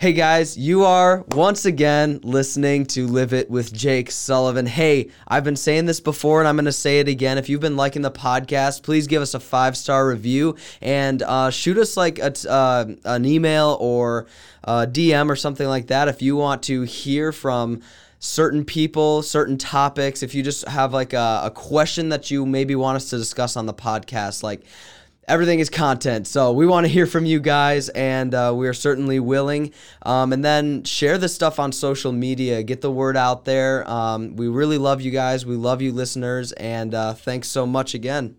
Hey guys, you are once again listening to Live It with Jake Sullivan. Hey, I've been saying this before and I'm going to say it again. If you've been liking the podcast, please give us a five star review and uh, shoot us like a, uh, an email or a DM or something like that if you want to hear from certain people, certain topics. If you just have like a, a question that you maybe want us to discuss on the podcast, like everything is content. So we want to hear from you guys, and uh, we are certainly willing. Um, and then share this stuff on social media, get the word out there. Um, we really love you guys. We love you, listeners, and uh, thanks so much again.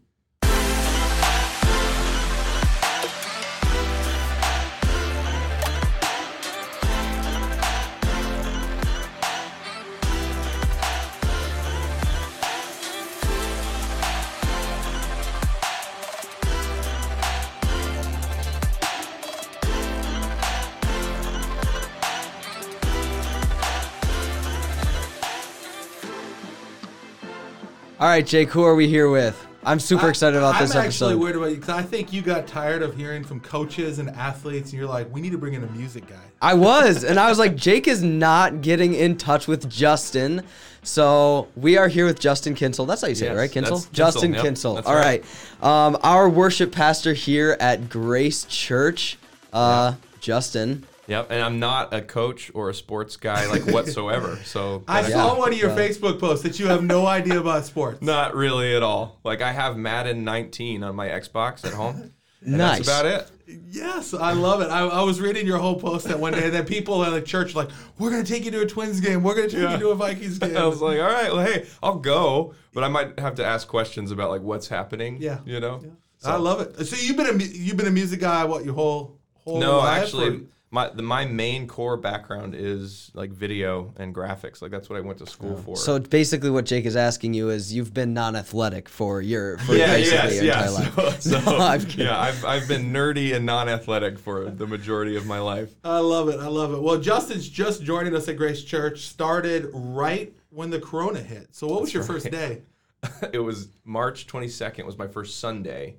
Right, Jake, who are we here with? I'm super excited about I'm this actually episode. worried about you because I think you got tired of hearing from coaches and athletes, and you're like, we need to bring in a music guy. I was, and I was like, Jake is not getting in touch with Justin. So we are here with Justin Kinsel. That's how you say it, right? Kinsel? that's Kinsel, Justin yep, Kinsel. All right. right. Um, our worship pastor here at Grace Church, uh, Justin. Yep, and I'm not a coach or a sports guy like whatsoever. So I that's saw Yeah. one of your Yeah. Facebook posts that you have no idea about sports. not really at all. Like I have Madden 19 on my Xbox at home. And Nice. That's about it. Yes, I love it. I, I was reading your whole post that one day, that people at the church like, "We're gonna take you to a Twins game. We're gonna take Yeah. you to a Vikings game." I was like, all right, well, hey, I'll go, but I might have to ask questions about like what's happening. Yeah. you know. I love it. So you've been a you've been a music guy what your whole whole No, life, actually, or- my the, my main core background is like video and graphics. Like that's what I went to school oh. for. So basically, what Jake is asking you is you've been non-athletic for your for yeah, basically yes, your yeah. entire life. So, so, No, I'm kidding. yeah, I've, I've been nerdy and non-athletic for the majority of my life. I love it. I love it. Well, Justin's just joining us at Grace Church. Started right when the Corona hit. So what was your first day? it was March 22nd was my first Sunday,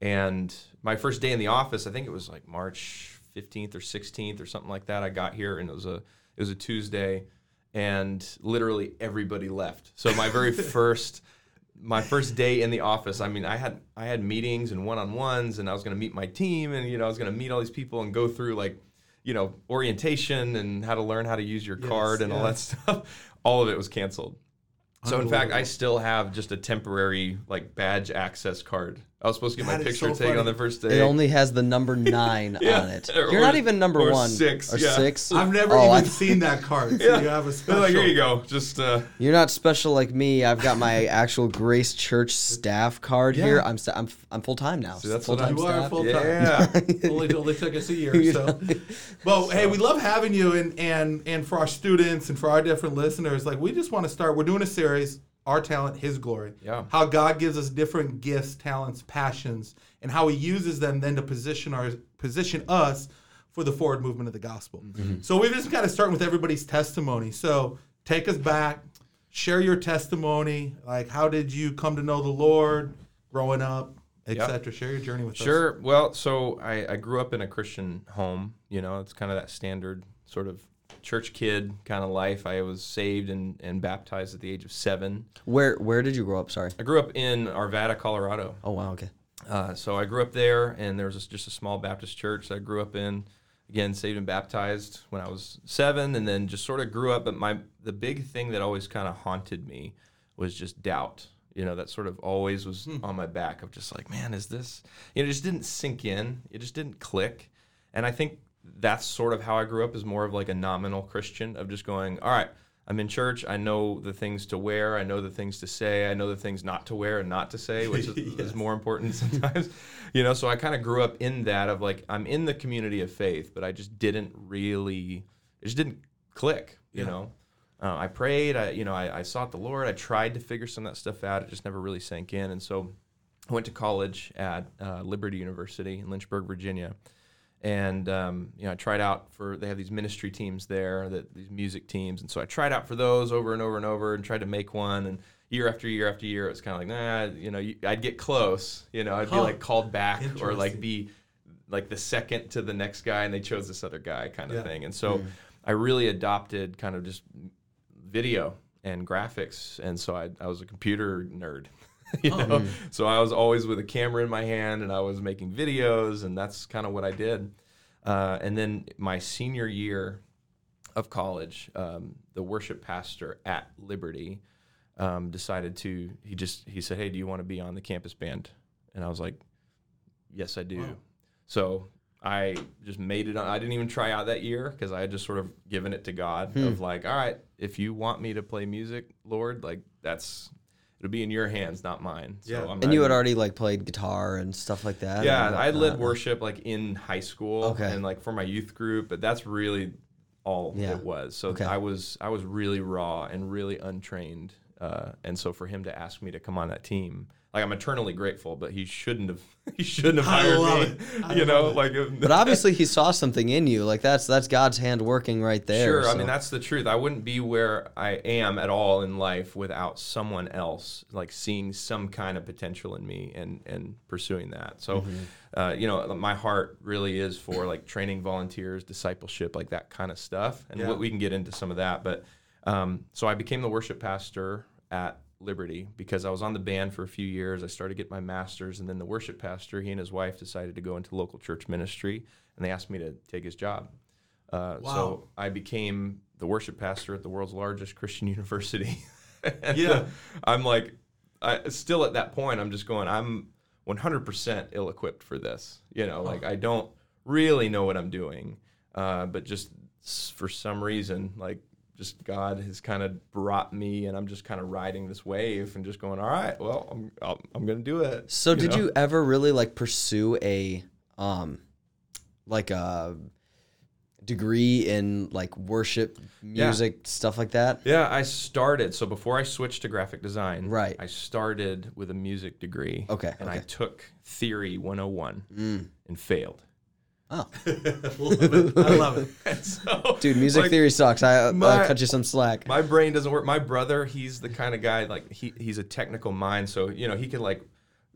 and my first day in the office. I think it was like March 15th or 16th or something like that. I got here and it was a it was a Tuesday, and literally everybody left. So my very first my first day in the office. I mean, I had I had meetings and one on ones, and I was going to meet my team, and you know I was going to meet all these people and go through like you know orientation and how to learn how to use your card and all that stuff. All of it was canceled. So in fact, I still have just a temporary like badge access card. I was supposed to get That my picture so taken funny. on the first day. It only has the number nine Yeah. on it. You're not even number or one six, or yeah. six. I've never Oh, even th- seen that card. So you have a special. like, here you go. Just uh, You're not special like me. I've got my actual Grace Church staff card Yeah. here. I'm sta- I'm I'm full time now. See, that's full-time You are staff. full yeah. time. only, only took us a year. So, well, hey, we love having you, and and and for our students and for our different listeners, like we just want to start. We're doing a series, our talent, His glory. Yeah. How God gives us different gifts, talents, passions, and how He uses them then to position our position us for the forward movement of the gospel. Mm-hmm. Mm-hmm. So we just got to start with everybody's testimony. So take us back, share your testimony. Like, how did you come to know the Lord growing up, etc. Share your journey with us. Sure. Well, so I, I grew up in a Christian home. You know, it's kind of that standard sort of church kid kind of life. I was saved and, and baptized at the age of seven. Where where did you grow up? Sorry. I grew up in Arvada, Colorado. Oh wow. Okay. Uh, so I grew up there, and there was just- just a small Baptist church that I grew up in. Again, saved and baptized when I was seven, and then just sort of grew up. But my the big thing that always kind of haunted me was just doubt. You know, that sort of always was on my back of just like, man, is this? You know, it just didn't sink in. It just didn't click. And I think that's sort of how I grew up, is more of like a nominal Christian of just going, all right, I'm in church. I know the things to wear. I know the things to say. I know the things not to wear and not to say, which is, Yes. is more important sometimes. you know, so I kind of grew up in that of like I'm in the community of faith, but I just didn't really, it just didn't click. You Yeah. know, uh, I prayed. I you know I, I sought the Lord. I tried to figure some of that stuff out. It just never really sank in. And so I went to college at uh, Liberty University in Lynchburg, Virginia and um, you know I tried out for they have these ministry teams there that these music teams. And so I tried out for those over and over and over and tried to make one. And year after year after year it was kind of like nah you know you, I'd get close. You know I'd be like called back or like be like the second to the next guy, and they chose this other guy, kind of Yeah. thing. And so I really adopted kind of just video and graphics, and so I, I was a computer nerd. you know, so I was always with a camera in my hand, and I was making videos, and that's kind of what I did. Uh, and then my senior year of college, um, the worship pastor at Liberty um, decided to. He just he said, "Hey, do you want to be on the campus band?" And I was like, "Yes, I do." Wow. So I just made it. On, I didn't even try out that year because I had just sort of given it to God of like, "All right, if you want me to play music, Lord, like that's." It'll be in your hands, not mine. So Yeah. I'm And you had already like played guitar and stuff like that. yeah, I led whatnot. worship like in high school Okay. and like for my youth group, but that's really all Yeah. it was. So Okay. I was I was really raw and really untrained, uh, and so for him to ask me to come on that team, like I'm eternally grateful, but he shouldn't have he shouldn't have I hired love me. it. I You know, love like But obviously, he saw something in you. Like that's that's God's hand working right there. Sure, I mean that's the truth. I wouldn't be where I am at all in life without someone else like seeing some kind of potential in me and and pursuing that. So, Mm-hmm. uh, you know, my heart really is for like training volunteers, discipleship, like that kind of stuff. And Yeah. what we can get into some of that, but um, so I became the worship pastor at Liberty because I was on the band for a few years. I started to get my master's, and then the worship pastor, he and his wife decided to go into local church ministry, and they asked me to take his job. Uh, Wow. So I became the worship pastor at the world's largest Christian university. Yeah. I'm like, I still at that point, I'm just going, I'm 100% ill equipped for this. You know, like I don't really know what I'm doing, uh, but just for some reason, like just God has kind of brought me, and I'm just kind of riding this wave and just going, all right, well, I'm I'll, I'm gonna do it. So did know? you ever really like pursue a um like a degree in like worship music stuff like that? Yeah, I started. So before I switched to graphic design, Right. I started with a music degree. Okay, And I took Theory 101 Mm. and failed. Oh, love it. I love it. And so, dude, music like, theory sucks. I I'll cut you some slack. My brain doesn't work. My brother, he's the kind of guy like he he's a technical mind, so you know he can like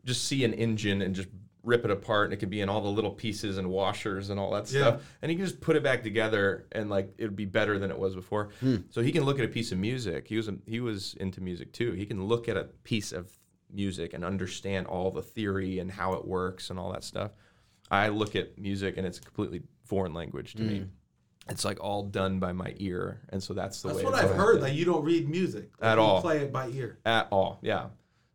just see an engine and just rip it apart, and it could be in all the little pieces and washers and all that Yeah. stuff, and he can just put it back together, and like it would be better than it was before. Hmm. So he can look at a piece of music. He was a, he was into music too. He can look at a piece of music and understand all the theory and how it works and all that stuff. I look at music and it's a completely foreign language to me. It's like all done by my ear, and so that's the That's way. what I've heard. That you don't read music At you all. Play it by ear. at all. Yeah.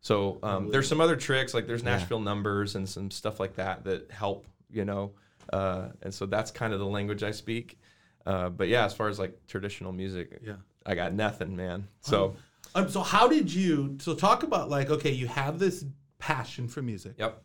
So um, there's some other tricks like there's Nashville numbers and some stuff like that that help. You know, uh, and so that's kind of the language I speak. Uh, but yeah, as far as like traditional music, Yeah. I got nothing, man. So Um, so how did you? So talk about like okay, you have this passion for music, yep,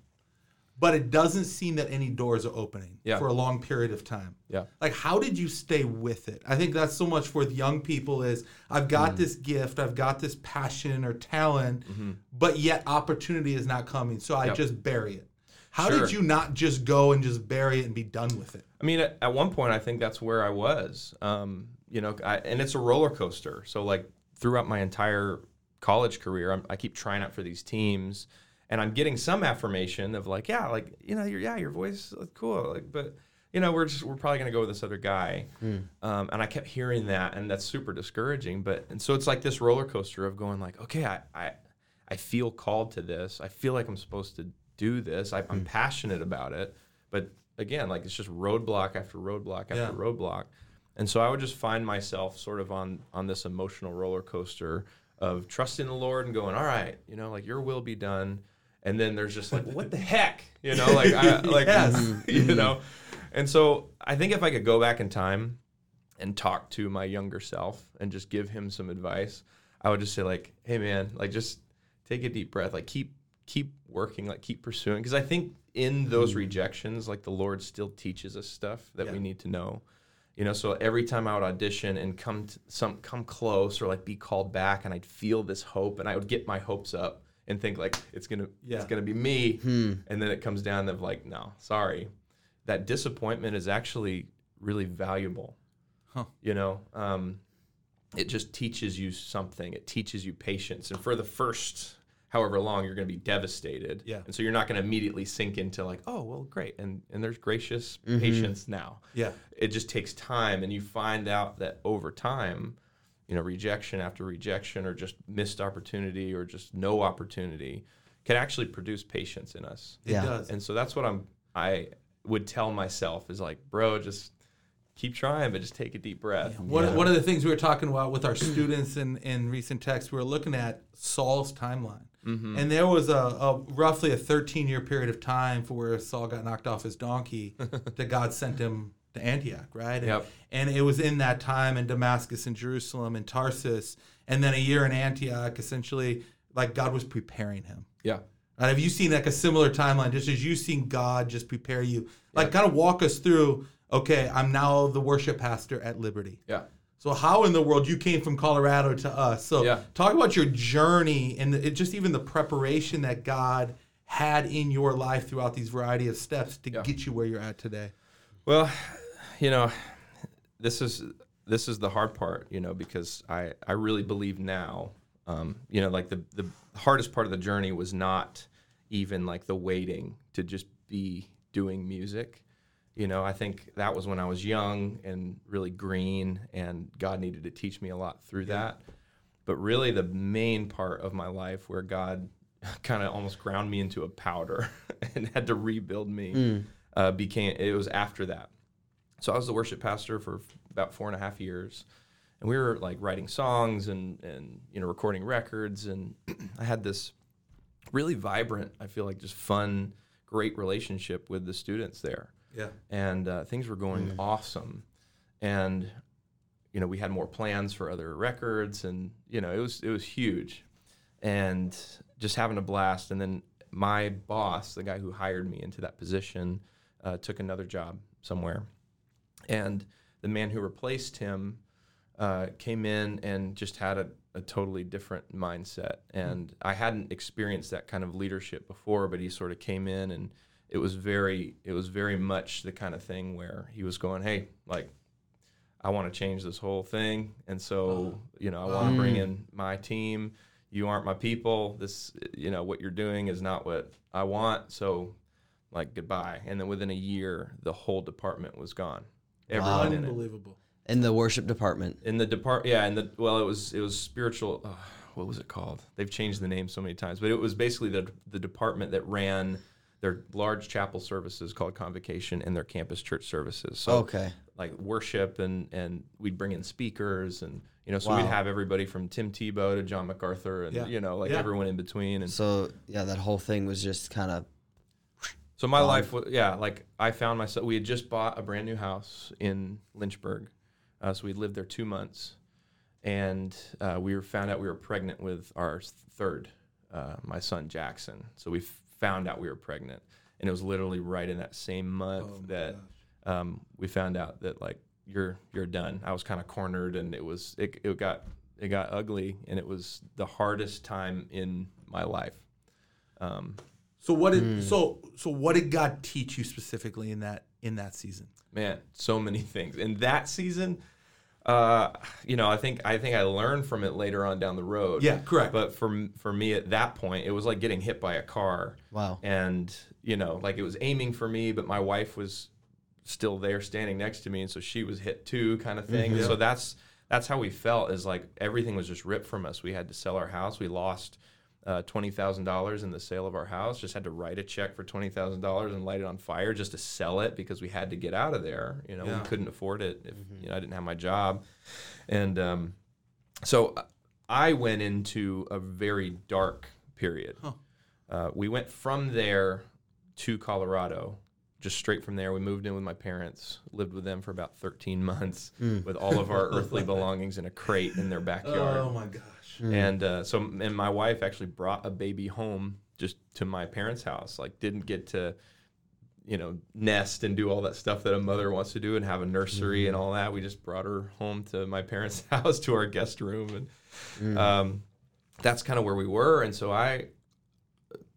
but it doesn't seem that any doors are opening Yeah. for a long period of time. yeah, Like how did you stay with it? I think that's so much for the young people is I've got this gift, I've got this passion or talent, but yet opportunity is not coming, so I Mm-hmm. Yep. just bury it. How Sure. did you not just go and just bury it and be done with it? I mean, at, at one point, I think that's where I was. Um, you know, I, and it's a roller coaster. So, like throughout my entire college career, I'm, I keep trying out for these teams, and I'm getting some affirmation of like, yeah, like you know, your yeah, your voice is cool, like, but you know, we're just we're probably gonna go with this other guy. Um, and I kept hearing that, and that's super discouraging. But and so it's like this roller coaster of going like, okay, I I, I feel called to this. I feel like I'm supposed to do this. I, I'm passionate about it. But again, like it's just roadblock after roadblock after Yeah. roadblock. And so I would just find myself sort of on on this emotional roller coaster of trusting the Lord and going, all right, you know, like your will be done. And then there's just like, what the heck, you know, like I like Yes. you mm-hmm. know. And so I think if I could go back in time and talk to my younger self and just give him some advice, I would just say like, hey man, like just take a deep breath, like keep keep working, like keep pursuing. Because I think in those mm-hmm. rejections, like the Lord still teaches us stuff that we need to know. You know, so every time I would audition and come to some come close or like be called back, and I'd feel this hope, and I would get my hopes up and think like it's gonna Yeah. it's gonna be me, and then it comes down to like no, sorry, that disappointment is actually really valuable. Huh. You know, um, it just teaches you something. It teaches you patience, and for the first however long, you're going to be devastated. Yeah. And so you're not going to immediately sink into like, oh, well, great. And and there's gracious patience now. Yeah. It just takes time, and you find out that over time, you know, rejection after rejection, or just missed opportunity, or just no opportunity, can actually produce patience in us. It Yeah. does. And so that's what I'm I would tell myself is like, bro, just keep trying, but just take a deep breath. One, one of the things we were talking about with our students in, in recent texts, we were looking at Saul's timeline. Mm-hmm. And there was a, a roughly a 13 year period of time for where Saul got knocked off his donkey that God sent him to Antioch, right? And, Yep. and it was in that time in Damascus and Jerusalem and Tarsus. And then a year in Antioch, essentially, like God was preparing him. Yeah. And have you seen like a similar timeline, just as you've seen God just prepare you? Like, kind of walk us through. Okay, I'm now the worship pastor at Liberty. Yeah. So how in the world you came from Colorado to us? So Yeah. talk about your journey and the, it, just even the preparation that God had in your life throughout these variety of steps to Yeah. get you where you're at today. Well, you know, this is this is the hard part, you know, because I I really believe now, um, you know, like the the hardest part of the journey was not even like the waiting to just be doing music. You know, I think that was when I was young and really green, and God needed to teach me a lot through that. But really, the main part of my life where God kind of almost ground me into a powder and had to rebuild me uh, became it was after that. So I was the worship pastor for about four and a half years, and we were like writing songs and and you know recording records, and I had this really vibrant, I feel like just fun, great relationship with the students there Yeah. and uh, things were going awesome. And you know, we had more plans for other records, and you know, it was it was huge, and just having a blast. And then my boss, the guy who hired me into that position, uh, took another job somewhere, and the man who replaced him uh, came in and just had a, a totally different mindset. And I hadn't experienced that kind of leadership before, but he sort of came in and it was very, it was very much the kind of thing where he was going, hey, like, I want to change this whole thing. And so, you know, I want to bring in my team. You aren't my people. This, you know, what you're doing is not what I want. So, like, goodbye. And then within a year, the whole department was gone. Everyone in it Unbelievable. in the worship department. in the depart yeah in the well it was it was spiritual uh, what was it called they've changed the name so many times but it was basically the the department that ran their large chapel services called convocation and their campus church services so Okay. like worship and and we'd bring in speakers and you know so Wow. we'd have everybody from tim tebow to john macarthur and Yeah. you know like Yeah. everyone in between and So yeah, that whole thing was just kind of So my life was yeah, like I found myself. We had just bought a brand new house in Lynchburg, uh, so we lived there two months, and uh, we were found out we were pregnant with our third, uh, my son Jackson. So we found out we were pregnant, and it was literally right in that same month that um, we found out that like you're you're done. I was kind of cornered, and it was it, it got it got ugly, and it was the hardest time in my life. Um, So what did Hmm. so so what did God teach you specifically in that in that season? man so many things in that season uh you know i think i think i learned from it later on down the road Yeah, correct. but for for me at that point it was like getting hit by a car wow. and you know like it was aiming for me but my wife was still there standing next to me and so she was hit too kind of thing Mm-hmm. so that's that's how we felt is like everything was just ripped from us we had to sell our house we lost uh, twenty thousand dollars in the sale of our house. Just had to write a check for twenty thousand dollars and light it on fire just to sell it because we had to get out of there. You know, Yeah. we couldn't afford it if you know I didn't have my job, and um, so I went into a very dark period. Uh, we went from there to Colorado, just straight from there. We moved in with my parents, lived with them for about 13 months with all of our earthly belongings in a crate in their backyard. Oh my gosh. And uh, so, and my wife actually brought a baby home just to my parents' house. Like, didn't get to, you know, nest and do all that stuff that a mother wants to do and have a nursery and all that. We just brought her home to my parents' house to our guest room, and um, that's kind of where we were. And so I,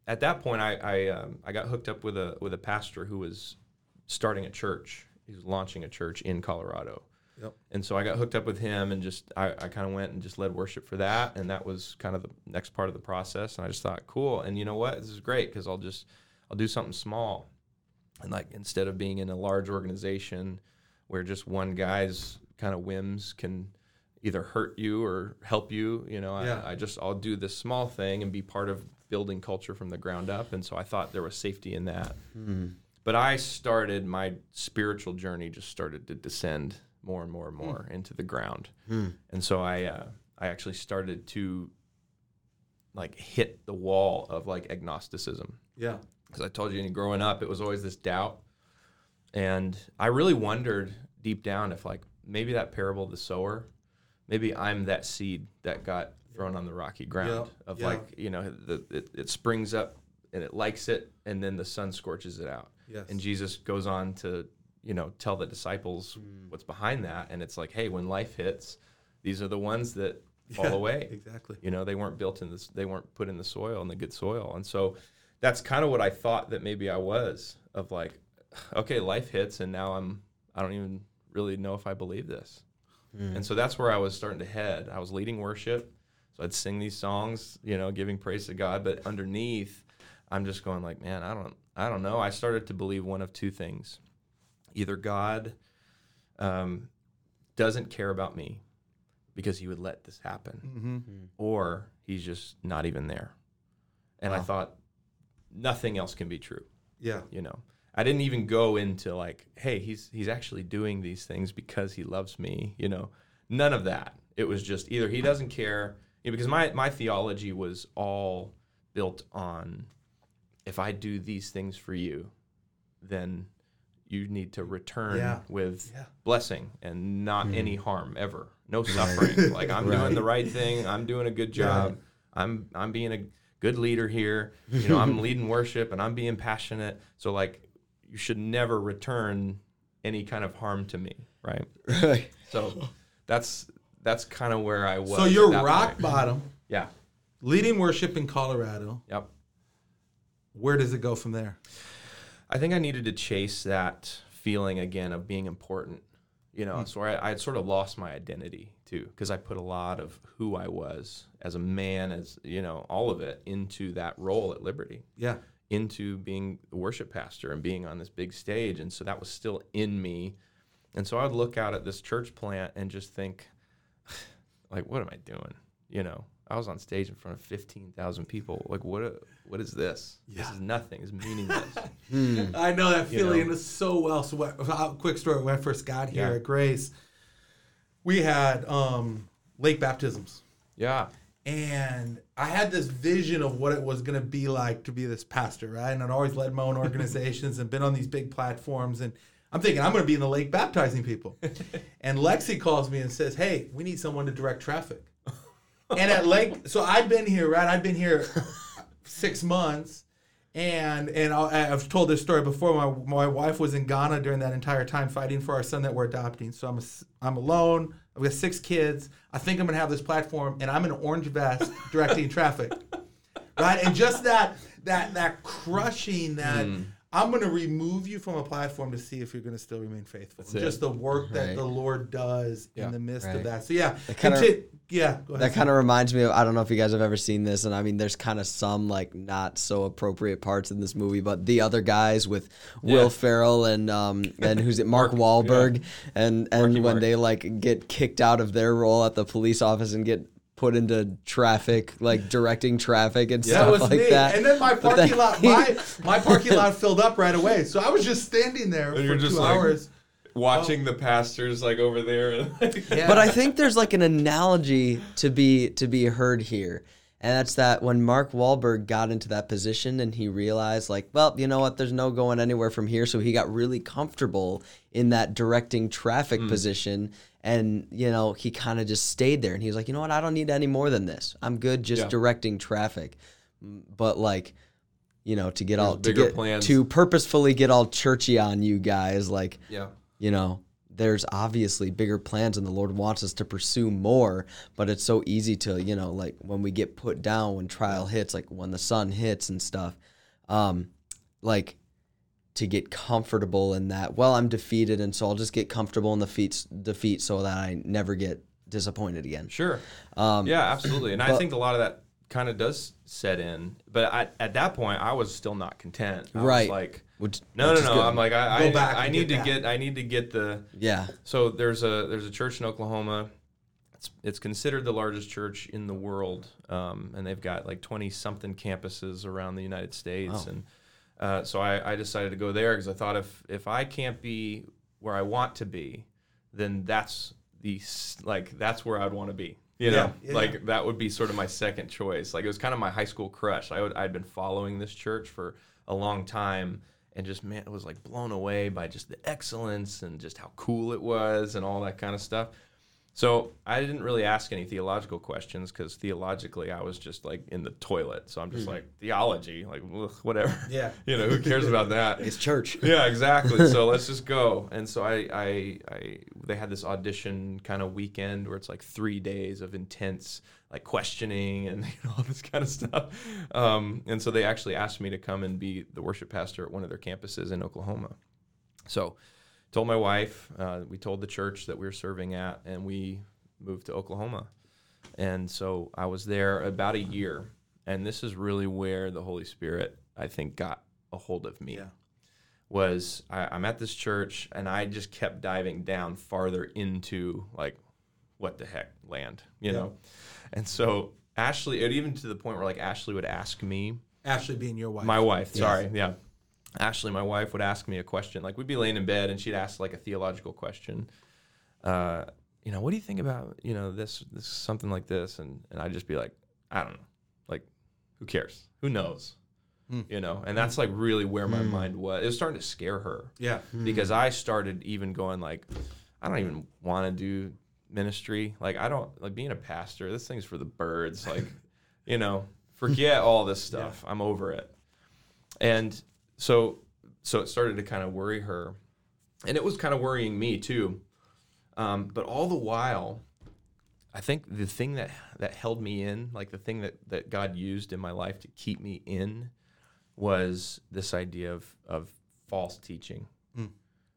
at that point, I I, um, I got hooked up with a with a pastor who was starting a church. He was launching a church in Colorado. Yep. And so I got hooked up with him and just I, I kind of went and just led worship for that. And that was kind of the next part of the process. And I just thought, cool. And you know what? This is great because I'll just I'll do something small. And like instead of being in a large organization where just one guy's kind of whims can either hurt you or help you, you know, Yeah. I, I just I'll do this small thing and be part of building culture from the ground up. And so I thought there was safety in that. Hmm. But I started my spiritual journey just started to descend more and more and hmm. more into the ground, hmm. and so I uh, I actually started to like hit the wall of like agnosticism Yeah. because I told you, growing up, it was always this doubt, and I really wondered deep down if like maybe that parable of the sower, maybe I'm that seed that got thrown on the rocky ground Yeah, of yeah. like you know the, it, it springs up and it likes it, and then the sun scorches it out. Yes. And Jesus goes on to, you know, tell the disciples Mm. what's behind that. And it's like, hey, when life hits, these are the ones that fall Yeah, away. Exactly. You know, they weren't built in this, they weren't put in the soil, in the good soil. And so that's kind of what I thought that maybe I was of like, okay, life hits, and now I'm, I don't even really know if I believe this. And so that's where I was starting to head. I was leading worship. So I'd sing these songs, you know, giving praise to God. But underneath, I'm just going like, man, I don't, I don't know. I started to believe one of two things: either God um, doesn't care about me because He would let this happen, Mm-hmm. or He's just not even there. And I thought nothing else can be true. Yeah. You know, I didn't even go into like, hey, He's He's actually doing these things because He loves me. You know, none of that. It was just either He doesn't care, you know, because my my theology was all built on if I do these things for you, then you need to return Yeah. with Yeah. blessing and not hmm. any harm ever. No suffering. like I'm doing the right thing. I'm doing a good job. I'm I'm being a good leader here. You know, I'm leading worship and I'm being passionate. So like you should never return any kind of harm to me, right? Right. So that's that's kind of where I was. So you're rock point. bottom, Yeah. leading worship in Colorado. Yep. Where does it go from there? I think I needed to chase that feeling again of being important. You know, hmm. so I, I had sort of lost my identity too, because I put a lot of who I was as a man, as you know, all of it into that role at Liberty, Yeah. into being the worship pastor and being on this big stage, and so that was still in me. And so I would look out at this church plant and just think, like, what am I doing? You know, I was on stage in front of fifteen thousand people. Like, what? What is this? This is nothing. It's meaningless. I know that You feeling know. so well. So, what, uh, quick story: when I first got here Yeah. at Grace, we had um, lake baptisms, yeah. and I had this vision of what it was going to be like to be this pastor, right? And I'd always led my own organizations and been on these big platforms, and I'm thinking I'm going to be in the lake baptizing people. and Lexi calls me and says, "Hey, we need someone to direct traffic." and at Lake, so I've been here, right? I've been here six months, and and I, I've told this story before. My my wife was in Ghana during that entire time fighting for our son that we're adopting. So I'm a, I'm alone. I've got six kids. I think I'm gonna have this platform, and I'm in an orange vest directing traffic, right? And just that that that crushing that. Mm. I'm going to remove you from a platform to see if you're going to still remain faithful. That's it. Just the work that the Lord does Yeah. in the midst Right. of that. So yeah, That kinda- conti- yeah. Go ahead. That kind of reminds me of I don't know if you guys have ever seen this, and I mean, there's kind of some like not so appropriate parts in this movie, but the other guys with Will Yeah. Ferrell and um and who's it Mark, Wahlberg, and and Marky when Mark. they like get kicked out of their role at the police office and get put into traffic, like directing traffic and That stuff was like me. that. And then my parking then- lot, my my parking lot filled up right away. So I was just standing there for you're just two like- hours. watching oh. the pastors like over there. Yeah. But I think there's like an analogy to be to be heard here. And that's that when Mark Wahlberg got into that position and he realized like, well, you know what, there's no going anywhere from here. So he got really comfortable in that directing traffic mm. position. And, you know, he kind of just stayed there and he was like, you know what, I don't need any more than this. I'm good just Yeah. directing traffic. But like, you know, to get all to bigger get plans. to purposefully get all churchy on you guys, like yeah. you know there's obviously bigger plans and the lord wants us to pursue more but it's so easy to you know like when we get put down when trial hits like when the sun hits and stuff um like to get comfortable in that. Well, I'm defeated, and so I'll just get comfortable in the feet, defeat so that I never get disappointed again. Sure. Um, yeah, absolutely. And I think a lot of that kind of does set in. But I, at that point, I was still not content. I Right. Was like, Which, no, which no, no. I'm like, I, I, back I need get to that. get, I need to get the. yeah, So there's a there's a church in Oklahoma. It's it's considered the largest church in the world, um, and they've got like twenty something campuses around the United States. Wow. And uh, so I, I decided to go there because I thought if if I can't be where I want to be, then that's the like that's where I'd want to be. You know, Yeah, yeah. like that would be sort of my second choice. Like it was kind of my high school crush. I would, I'd been following this church for a long time and just man, I was like blown away by just the excellence and just how cool it was and all that kind of stuff. So I didn't really ask any theological questions because theologically I was just like in the toilet. So I'm just like theology, like ugh, whatever. Yeah. you know who cares about that? it's church. yeah, exactly. So let's just go. And so I, I, I, they had this audition kind of weekend where it's like three days of intense like questioning and you know all this kind of stuff. Um, and so they actually asked me to come and be the worship pastor at one of their campuses in Oklahoma. So told my wife, uh, we told the church that we were serving at, and we moved to Oklahoma. And so I was there about a year, and this is really where the Holy Spirit, I think, got a hold of me Yeah. was I, I'm at this church and I just kept diving down farther into like what the heck land, you Yeah. know? And so Ashley, it even to the point where like Ashley would ask me, Ashley being your wife. my wife, sorry, yeah. Ashley, my wife, would ask me a question. Like we'd be laying in bed and she'd ask like a theological question. Uh, you know, what do you think about, you know, this, this something like this? And and I'd just be like, I don't know. Like, who cares? Who knows? Hmm. You know, and that's like really where my mind was. It was starting to scare her Yeah. because I started even going like, I don't even want to do ministry. Like I don't like being a pastor. This thing's for the birds. Like, you know, forget all this stuff. I'm over it. And so, so it started to kind of worry her, and it was kind of worrying me too. Um, but all the while, I think the thing that that held me in, like the thing that that God used in my life to keep me in, was this idea of of false teaching.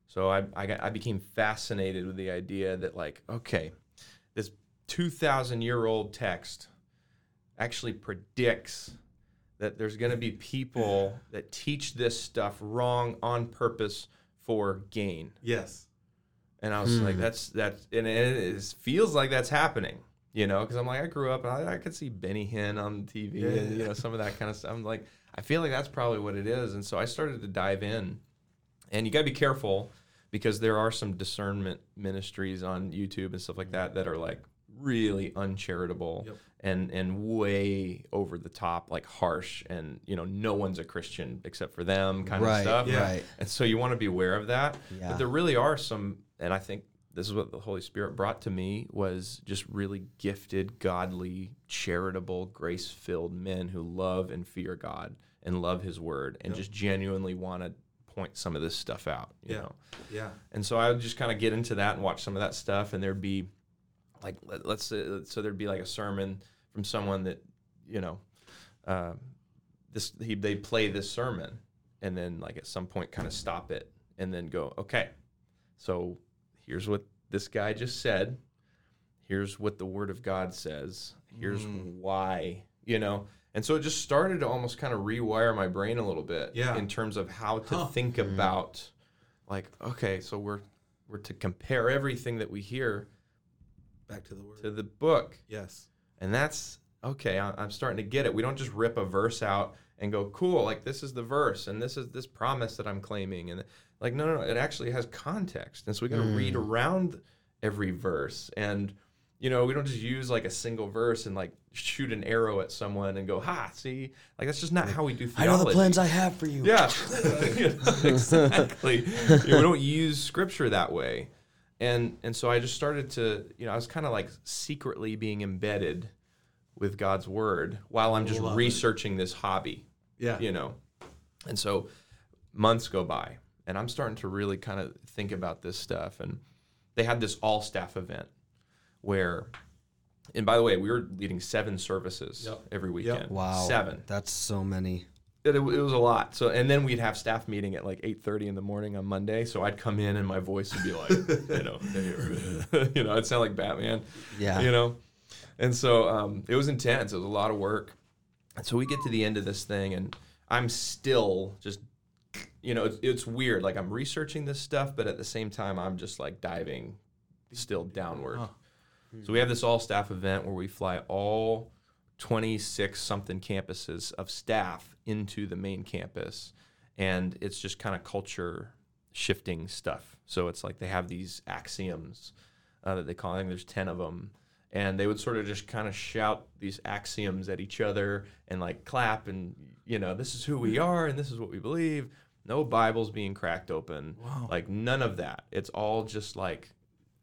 So I I, got, I became fascinated with the idea that like okay, this two thousand year old text actually predicts that there's going to be people that teach this stuff wrong on purpose for gain. Yes. And I was Hmm. like, that's that's, and it is, feels like that's happening, you know, because I'm like, I grew up and I, I could see Benny Hinn on TV Yeah. and you know some of that kind of stuff. I'm like, I feel like that's probably what it is, and so I started to dive in, and you got to be careful because there are some discernment ministries on YouTube and stuff like that that are like really uncharitable Yep. and and way over the top, like harsh, and you know, no one's a Christian except for them, kind right, of stuff. Yeah. right. And so you want to be aware of that. Yeah. But there really are some, and I think this is what the Holy Spirit brought to me was just really gifted, godly, charitable, grace-filled men who love and fear God and love His Word and Yep. just genuinely want to point some of this stuff out. You Yeah. know. Yeah. And so I would just kind of get into that and watch some of that stuff, and there'd be like let, let's say, so there'd be like a sermon from someone that you know uh, this he they play this sermon, and then like at some point kind of stop it and then go okay, so here's what this guy just said, here's what the Word of God says, here's Mm. why you know. And so it just started to almost kind of rewire my brain a little bit Yeah. in terms of how to Huh. think about like okay so we're we're to compare everything that we hear Back to the word. to the book yes. and that's okay I, i'm starting to get it we don't just rip a verse out and go cool like this is the verse and this is this promise that i'm claiming and like no no no it actually has context and so we got to hmm. read around every verse and you know we don't just use like a single verse and like shoot an arrow at someone and go ha see like that's just not how we do things. I know the plans I have for you. Yeah, You know, exactly. You know, we don't use scripture that way, and and so I just started to, you know, I was kind of like secretly being embedded with God's word while I'm just Love it. researching this hobby, Yeah. you know, and so months go by, and I'm starting to really kind of think about this stuff, and they had this all staff event where. And by the way, we were leading seven services Yep. every Yep. weekend. Wow. Seven That's so many. It, it was a lot. So and then we'd have staff meeting at like eight thirty in the morning on Monday. So I'd come in and my voice would be like, you know, you know, I'd sound like Batman. Yeah. You know, and so um, it was intense. It was a lot of work. And so we get to the end of this thing, and I'm still just, you know, it's, it's weird. Like I'm researching this stuff, but at the same time, I'm just like diving still downward. Huh. So we have this all staff event where we fly all 26 something campuses of staff into the main campus. And it's just kind of culture shifting stuff. So it's like they have these axioms uh, that they call, I think there's 10 of them. And they would sort of just kind of shout these axioms at each other and like clap and, you know, this is who we are and this is what we believe. No Bibles being cracked open. Wow. Like none of that. It's all just like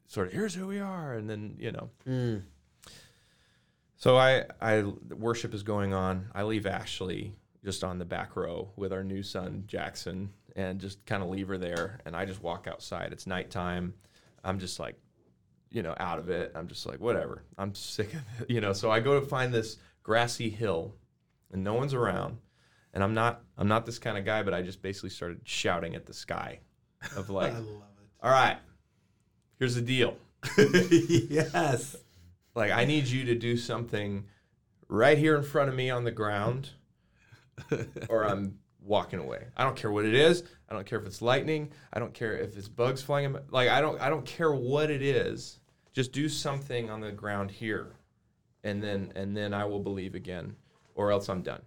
sort of here's who we are. And then, you know, Mm. so I, I worship is going on. I leave Ashley just on the back row with our new son Jackson, and just kind of leave her there. And I just walk outside. It's nighttime. I'm just like, you know, out of it. I'm just like, whatever. I'm sick of it, you know. So I go to find this grassy hill, and no one's around. And I'm not, I'm not this kind of guy, but I just basically started shouting at the sky, of like, I love all right, here's the deal yes. like I need you to do something right here in front of me on the ground or I'm walking away. I don't care what it is. I don't care if it's lightning. I don't care if it's bugs flying. Like I don't I don't care what it is. Just do something on the ground here. And then and then I will believe again or else I'm done.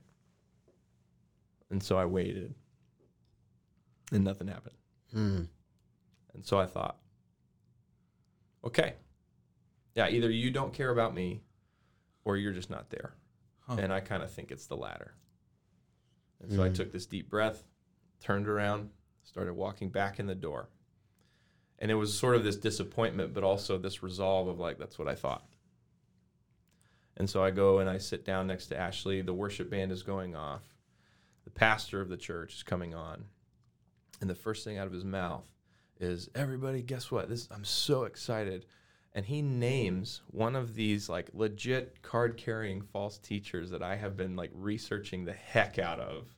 And so I waited. And nothing happened. Mm. And so I thought, okay, yeah, either you don't care about me or you're just not there. Huh. And I kind of think it's the latter. And so I Mm. took this deep breath, turned around, started walking back in the door. And it was sort of this disappointment, but also this resolve of like, that's what I thought. And so I go and I sit down next to Ashley. The worship band is going off. The pastor of the church is coming on. And the first thing out of his mouth is, Everybody, guess what? This I'm so excited. And he names one of these like legit card carrying false teachers that I have been like researching the heck out of.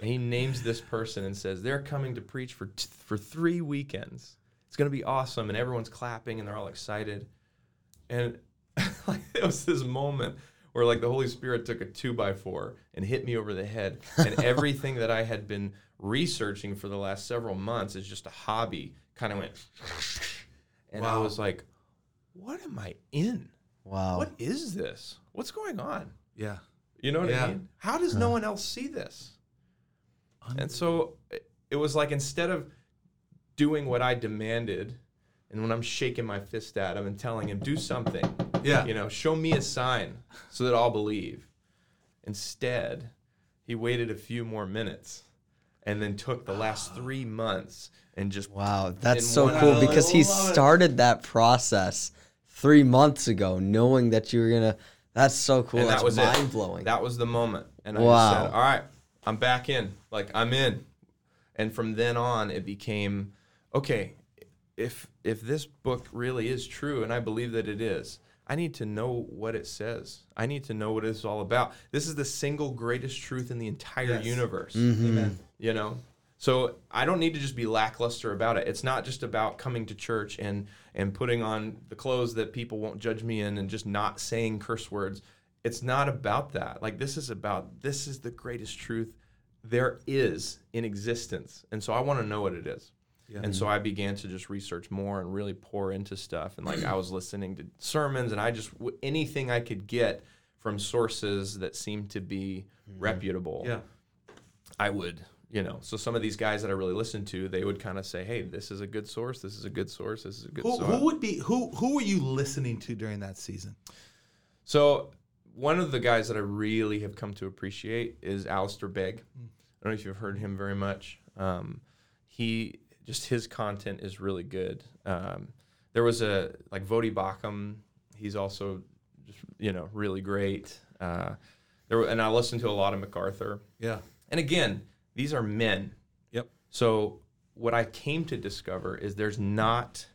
And he names this person and says, They're coming to preach for, t- for three weekends. It's going to be awesome. And everyone's clapping and they're all excited. And like it was this moment where like the Holy Spirit took a two by four and hit me over the head, and everything that I had been researching for the last several months is just a hobby. Kind of went, and I was like, "What am I in? Wow. What is this? What's going on?" Yeah. You know what Yeah. I mean? How does no one else see this? And so it- was like instead of doing what I demanded, and when I'm shaking my fist at him and telling him, do something, Yeah. you know, show me a sign so that I'll believe. Instead, he waited a few more minutes and then took the last three months and just Wow, that's so cool because he started that process three months ago, knowing that you were gonna. That's so cool. and that's that was mind it. blowing. That was the moment. And I Wow. just said, all right, I'm back in. Like I'm in. And from then on it became, okay, if if this book really is true and I believe that it is, I need to know what it says. I need to know what it's all about. This is the single greatest truth in the entire Yes. universe. Mm-hmm. Amen. You know? So I don't need to just be lackluster about it. It's not just about coming to church and and putting on the clothes that people won't judge me in and just not saying curse words. It's not about that. Like this is about this is the greatest truth there is in existence. And so I want to know what it is. And so I began to just research more and really pour into stuff. And like I was listening to sermons and I just anything I could get from sources that seemed to be mm-hmm. reputable. Yeah. I would, you know. So some of these guys that I really listened to, they would kind of say, "Hey, this is a good source. This is a good source. This is a good Who, source." who would be who who were you listening to during that season? So one of the guys that I really have come to appreciate is Alistair Begg. I don't know if you've heard him very much. Um, he just his content is really good. Um, there was a like Voddie Baucham. He's also just you know really great. Uh, there and I listened to a lot of MacArthur. Yeah. And again, these are men. Yep. So what I came to discover is there's not,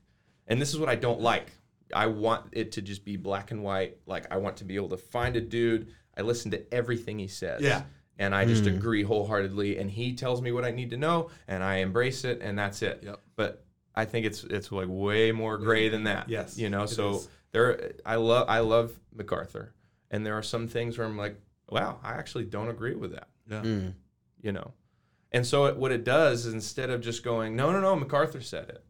and this is what I don't like. I want it to just be black and white. Like I want to be able to find a dude. I listen to everything he says. Yeah. and I just agree wholeheartedly. And he tells me what I need to know, and I embrace it, and that's it. Yep. But I think it's it's like way more gray than that. Yes, you know. So is. there, I love I love MacArthur, and there are some things where I'm like, wow, I actually don't agree with that. Yeah. Mm. You know. And so it, what it does is instead of just going, no, no, no, MacArthur said it,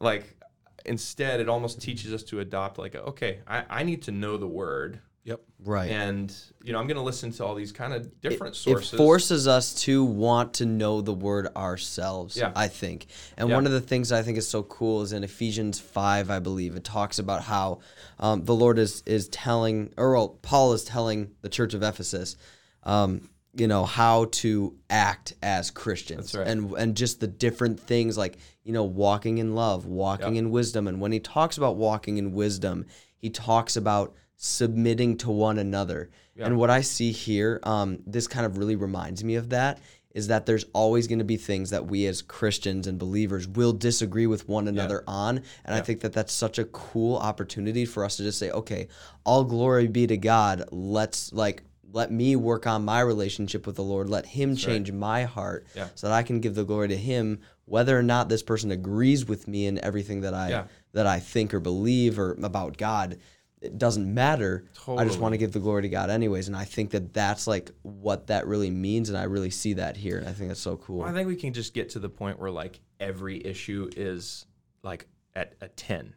like instead it almost teaches us to adopt like, okay, I, I need to know the word, Yep. Right. and you know I'm going to listen to all these kind of different it sources. It forces us to want to know the word ourselves Yeah. i think and Yeah. one of the things i think is so cool is in ephesians 5 i believe it talks about how um, the lord is is telling or well, paul is telling the church of ephesus um, you know how to act as christians That's right. and and just the different things like you know walking in love walking in wisdom. And when he talks about walking in wisdom he talks about submitting to one another. And what i see here um, this kind of really reminds me of that is that there's always going to be things that we as christians and believers will disagree with one another on. And i think that that's such a cool opportunity for us to just say okay all glory be to god. Let's like let me work on my relationship with the Lord. Let Him change my heart Yeah. so that I can give the glory to Him, whether or not this person agrees with me in everything that I Yeah. that I think or believe or about God. It doesn't matter. I just want to give the glory to God anyways, and I think that that's like what that really means, and I really see that here, and I think that's so cool. Well, I think we can just get to the point where like every issue is like at a 10.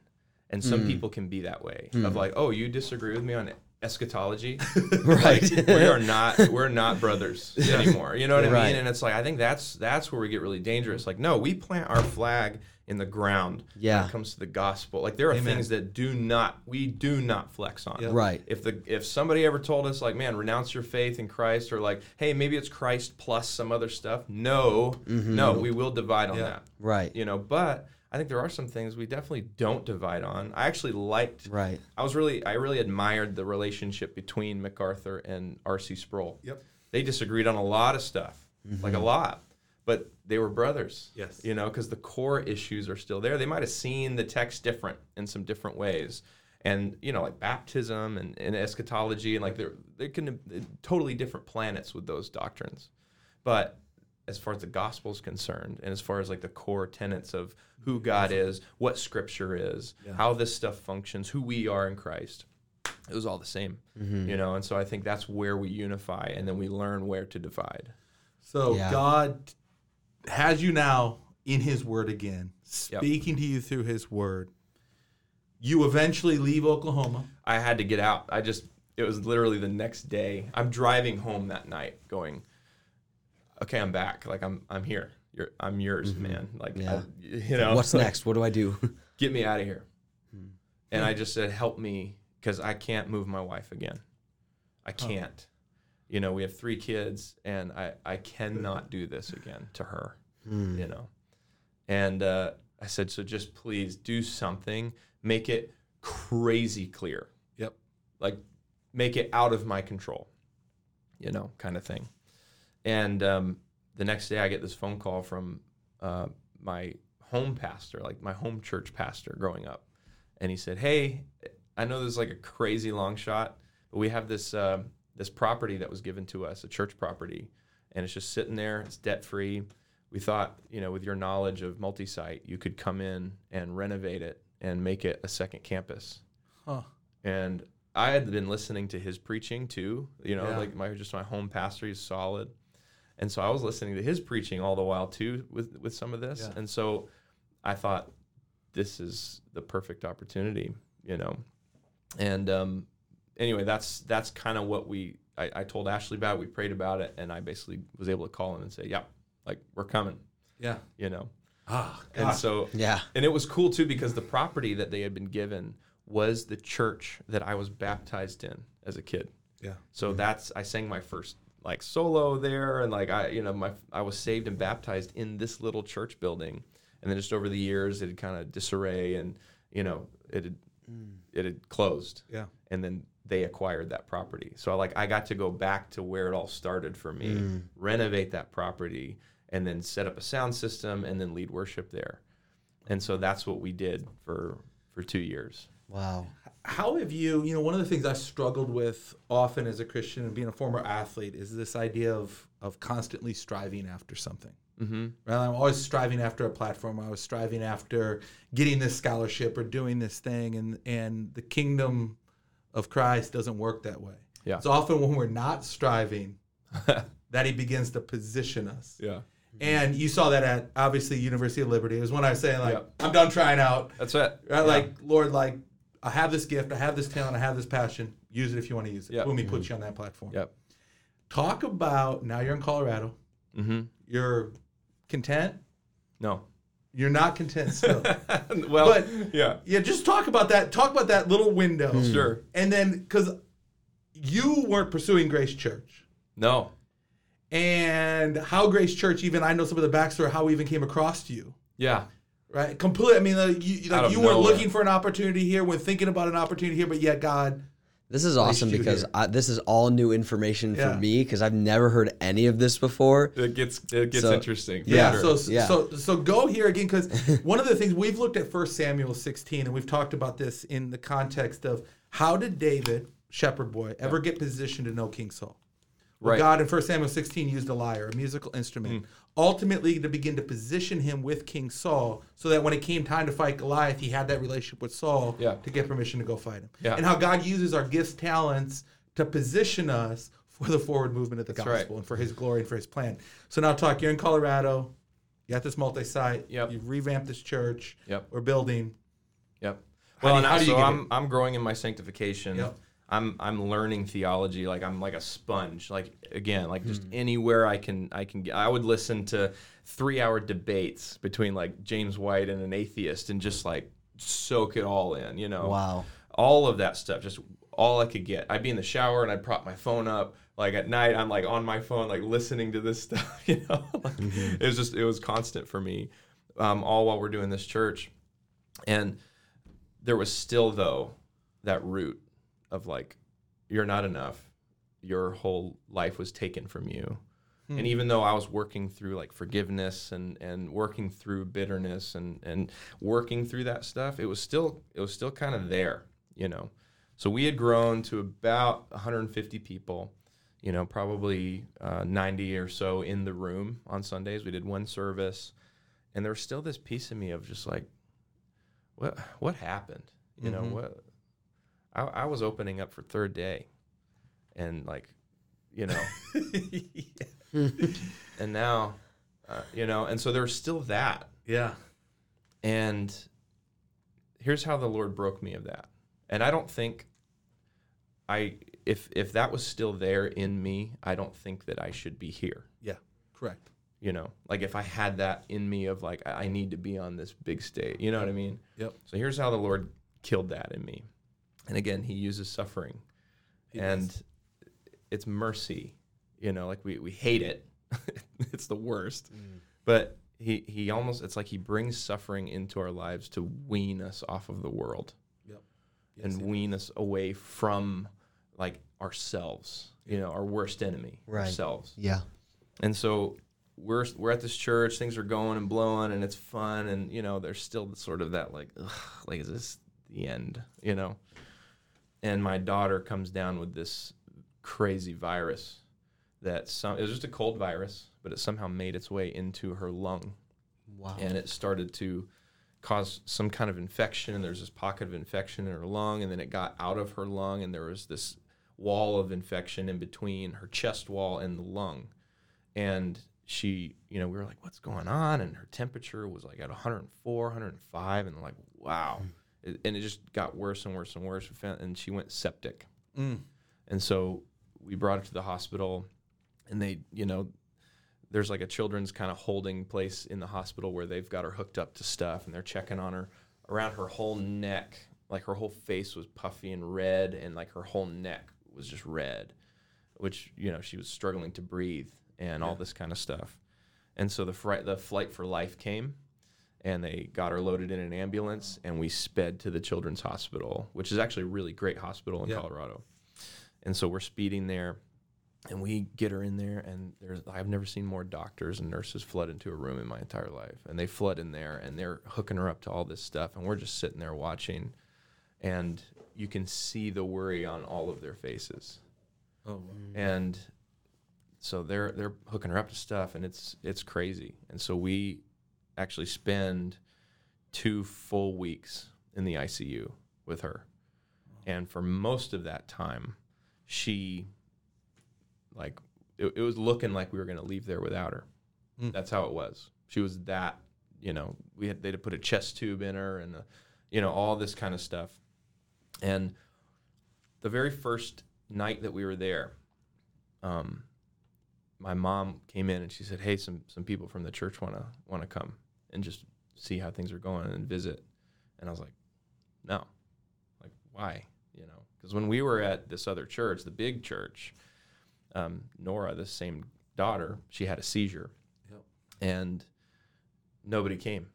And some hmm. people can be that way of hmm. like, oh, you disagree with me on eschatology? Right. Like, we are not we're not brothers anymore. You know what I Right. mean? And it's like I think that's that's where we get really dangerous. Like, no, we plant our flag in the ground Yeah. when it comes to the gospel. Like there are Amen. things that do not we do not flex on. Right. If the if somebody ever told us like, man, renounce your faith in Christ, or like, hey, maybe it's Christ plus some other stuff. No, mm-hmm. no, we will divide on Yeah. that. Right. You know, but I think there are some things we definitely don't divide on. I actually liked. Right. I was really, I really admired the relationship between MacArthur and R.C. Sproul. Yep. They disagreed on a lot of stuff, like a mm-hmm. lot, but they were brothers. Yes. You know, because the core issues are still there. They might have seen the text different in some different ways. And you know, like baptism and, and eschatology, and like they're they can uh, totally different planets with those doctrines. But as far as the gospel is concerned, and as far as like the core tenets of who God is, what Scripture is, how this stuff functions, who we are in Christ, it was all the same, mm-hmm. you know. And so I think that's where we unify, and then we learn where to divide. So Yeah. God has you now in His Word again, speaking to you through His Word. You eventually leave Oklahoma. I had to get out. I just it was literally the next day. I'm driving home that night, going, okay, I'm back. Like I'm I'm here. You're I'm yours, mm-hmm. man. Like Yeah. I- you know, What's like, next? What do I do? Get me out of here. Hmm. And I just said, help me, because I can't move my wife again. I can't. You know, we have three kids, and I I cannot do this again to her. Hmm. You know, and uh, I said, so just please do something. Make it crazy clear Yep. like make it out of my control, you know, kind of thing. And um, the next day, I get this phone call from uh, my home pastor, like my home church pastor growing up, and he said, "Hey, I know this is like a crazy long shot, but we have this uh, this property that was given to us, a church property, and it's just sitting there. It's debt free. We thought, you know, with your knowledge of multi-site, you could come in and renovate it and make it a second campus." Huh. and I had been listening to his preaching too. You know, Yeah. like my just my home pastor, he's solid, and so I was listening to his preaching all the while too with with some of this, Yeah. and so I thought this is the perfect opportunity, you know, and um, anyway, that's that's kind of what we. I, I told Ashley about. it, We prayed about it, and I basically was able to call him and say, "Yeah, like we're coming," Yeah. you know. Ah, And so yeah. and it was cool too because the property that they had been given was the church that I was baptized in as a kid. yeah. So that's I sang my first like solo there and like I you know my I was saved and baptized in this little church building. And then just over the years it had kind of disarray and you know it had mm. it had closed. Yeah. And then they acquired that property. So like I got to go back to where it all started for me, mm. renovate that property and then set up a sound system and then lead worship there. And so that's what we did for for 2 years. Wow. How have you, you know, one of the things I struggled with often as a Christian and being a former athlete is this idea of of constantly striving after something. Mm-hmm. Right? I'm always striving after a platform. I was striving after getting this scholarship or doing this thing, and and the kingdom of Christ doesn't work that way. Yeah. It's often when we're not striving that He begins to position us. Yeah. And you saw that at obviously University of Liberty. It was when I was saying like, Yeah. I'm done trying out. That's it. Right? Like, Lord, like, I have this gift, I have this talent, I have this passion. Use it if you want to use it. Yep. Boom, He puts you on that platform. Yep. Talk about now you're in Colorado. Mm-hmm. You're content. No. You're not content still. well, But- yeah. yeah, just talk about that. Talk about that little window. Sure. And then, because you weren't pursuing Grace Church. No. And how Grace Church, even I know some of the backstory, how we even came across to you. Yeah. Right, completely. I mean, like you, like you weren't looking for an opportunity here, we're thinking about an opportunity here, but yet God, This is awesome because. I, this is all new information Yeah. for me because I've never heard any of this before. It gets it gets So- interesting. for yeah. sure. So, Yeah. so, so go here again because one of the things we've looked at First Samuel 16, and we've talked about this in the context of how did David, shepherd boy, ever get positioned to know King Saul? Well, Right. God in 1 Samuel 16 used a lyre, a musical instrument, Mm. Ultimately to begin to position him with King Saul so that when it came time to fight Goliath, he had that relationship with Saul Yeah. to get permission to go fight him. Yeah. And how God uses our gifts, talents to position us for the forward movement of the That's gospel right. and for his glory and for his plan. So now talk, you're in Colorado, you got this multi-site, Yep. you've revamped this church Yep. or building. Yep. How Well, do you- and how do you I'm it? I'm growing in my sanctification. Yep. I'm I'm learning theology like I'm like a sponge. Like again, like just anywhere I can I can get. I would listen to three hour debates between like James White and an atheist and just like soak it all in. You know. Wow. All of that stuff, just all I could get. I'd be in the shower and I'd prop my phone up. Like at night, I'm like on my phone, like listening to this stuff. You know, like, it was just it was constant for me, um, all while we're doing this church, and there was still though that root of like you're not enough. Your whole life was taken from you. And even though i was working through like forgiveness and and working through bitterness and and working through that stuff it was still it was still kind of there you know? So we had grown to about 150 people you know probably uh, 90 or so in the room on sundays. We did one service and there was still this piece of me of just like what what happened? You know what I, I was opening up for third day and like you know and now uh, you know and so there's still that Yeah. and here's how the lord broke me of that and i don't think i if if that was still there in me i don't think that i should be here Yeah. Correct. you know like if i had that in me of like i I need to be on this big stage you know what i mean Yep. so here's how the lord killed that in me and again he uses suffering and it's mercy you know like we, we hate it it's the worst but he he almost it's like he brings suffering into our lives to wean us off of the world Yep. and wean us away from like ourselves you know our worst enemy Right. ourselves Yeah. and so we're we're at this church, things are going and blowing, and it's fun, and you know, there's still sort of that like, Ugh, like is this the end? You know. And my daughter comes down with this crazy virus that some it was just a cold virus, but it somehow made its way into her lung, Wow. and it started to cause some kind of infection. And there's this pocket of infection in her lung, and then it got out of her lung, and there was this wall of infection in between her chest wall and the lung and she you know we were like what's going on and her temperature was like at 104 105 and like wow It- and it just got worse and worse and worse. And she went septic. Mm. and so we brought her to the hospital and they you know there's like a children's kind of holding place in the hospital where they've got her hooked up to stuff and they're checking on her around her whole neck. Like her whole face was puffy and red and like her whole neck was just red which you know she was struggling to breathe and all this kind of stuff. And so the fri- the flight for life came and they got her loaded in an ambulance and we sped to the children's hospital which is actually a really great hospital in Yeah. colorado. And so we're speeding there and we get her in there and there's i've never seen more doctors and nurses flood into a room in my entire life. And they flood in there and they're hooking her up to all this stuff and we're just sitting there watching and you can see the worry on all of their faces. Oh, and so they're they're hooking her up to stuff and it's it's crazy. And so we actually spend two full weeks in the ICU with her. And for most of that time she like it, it was looking like we were going to leave there without her. Mm. that's how it was. She was that you know we had they had to put a chest tube in her and a, you know all this kind of stuff. And the very first night that we were there um, my mom came in and she said, "Hey, some some people from the church want to want to come and just see how things are going and visit." And I was like, "No, like why? You know, because when we were at this other church, the big church, um, Nora, the same daughter, she had a seizure, Yep. and nobody came.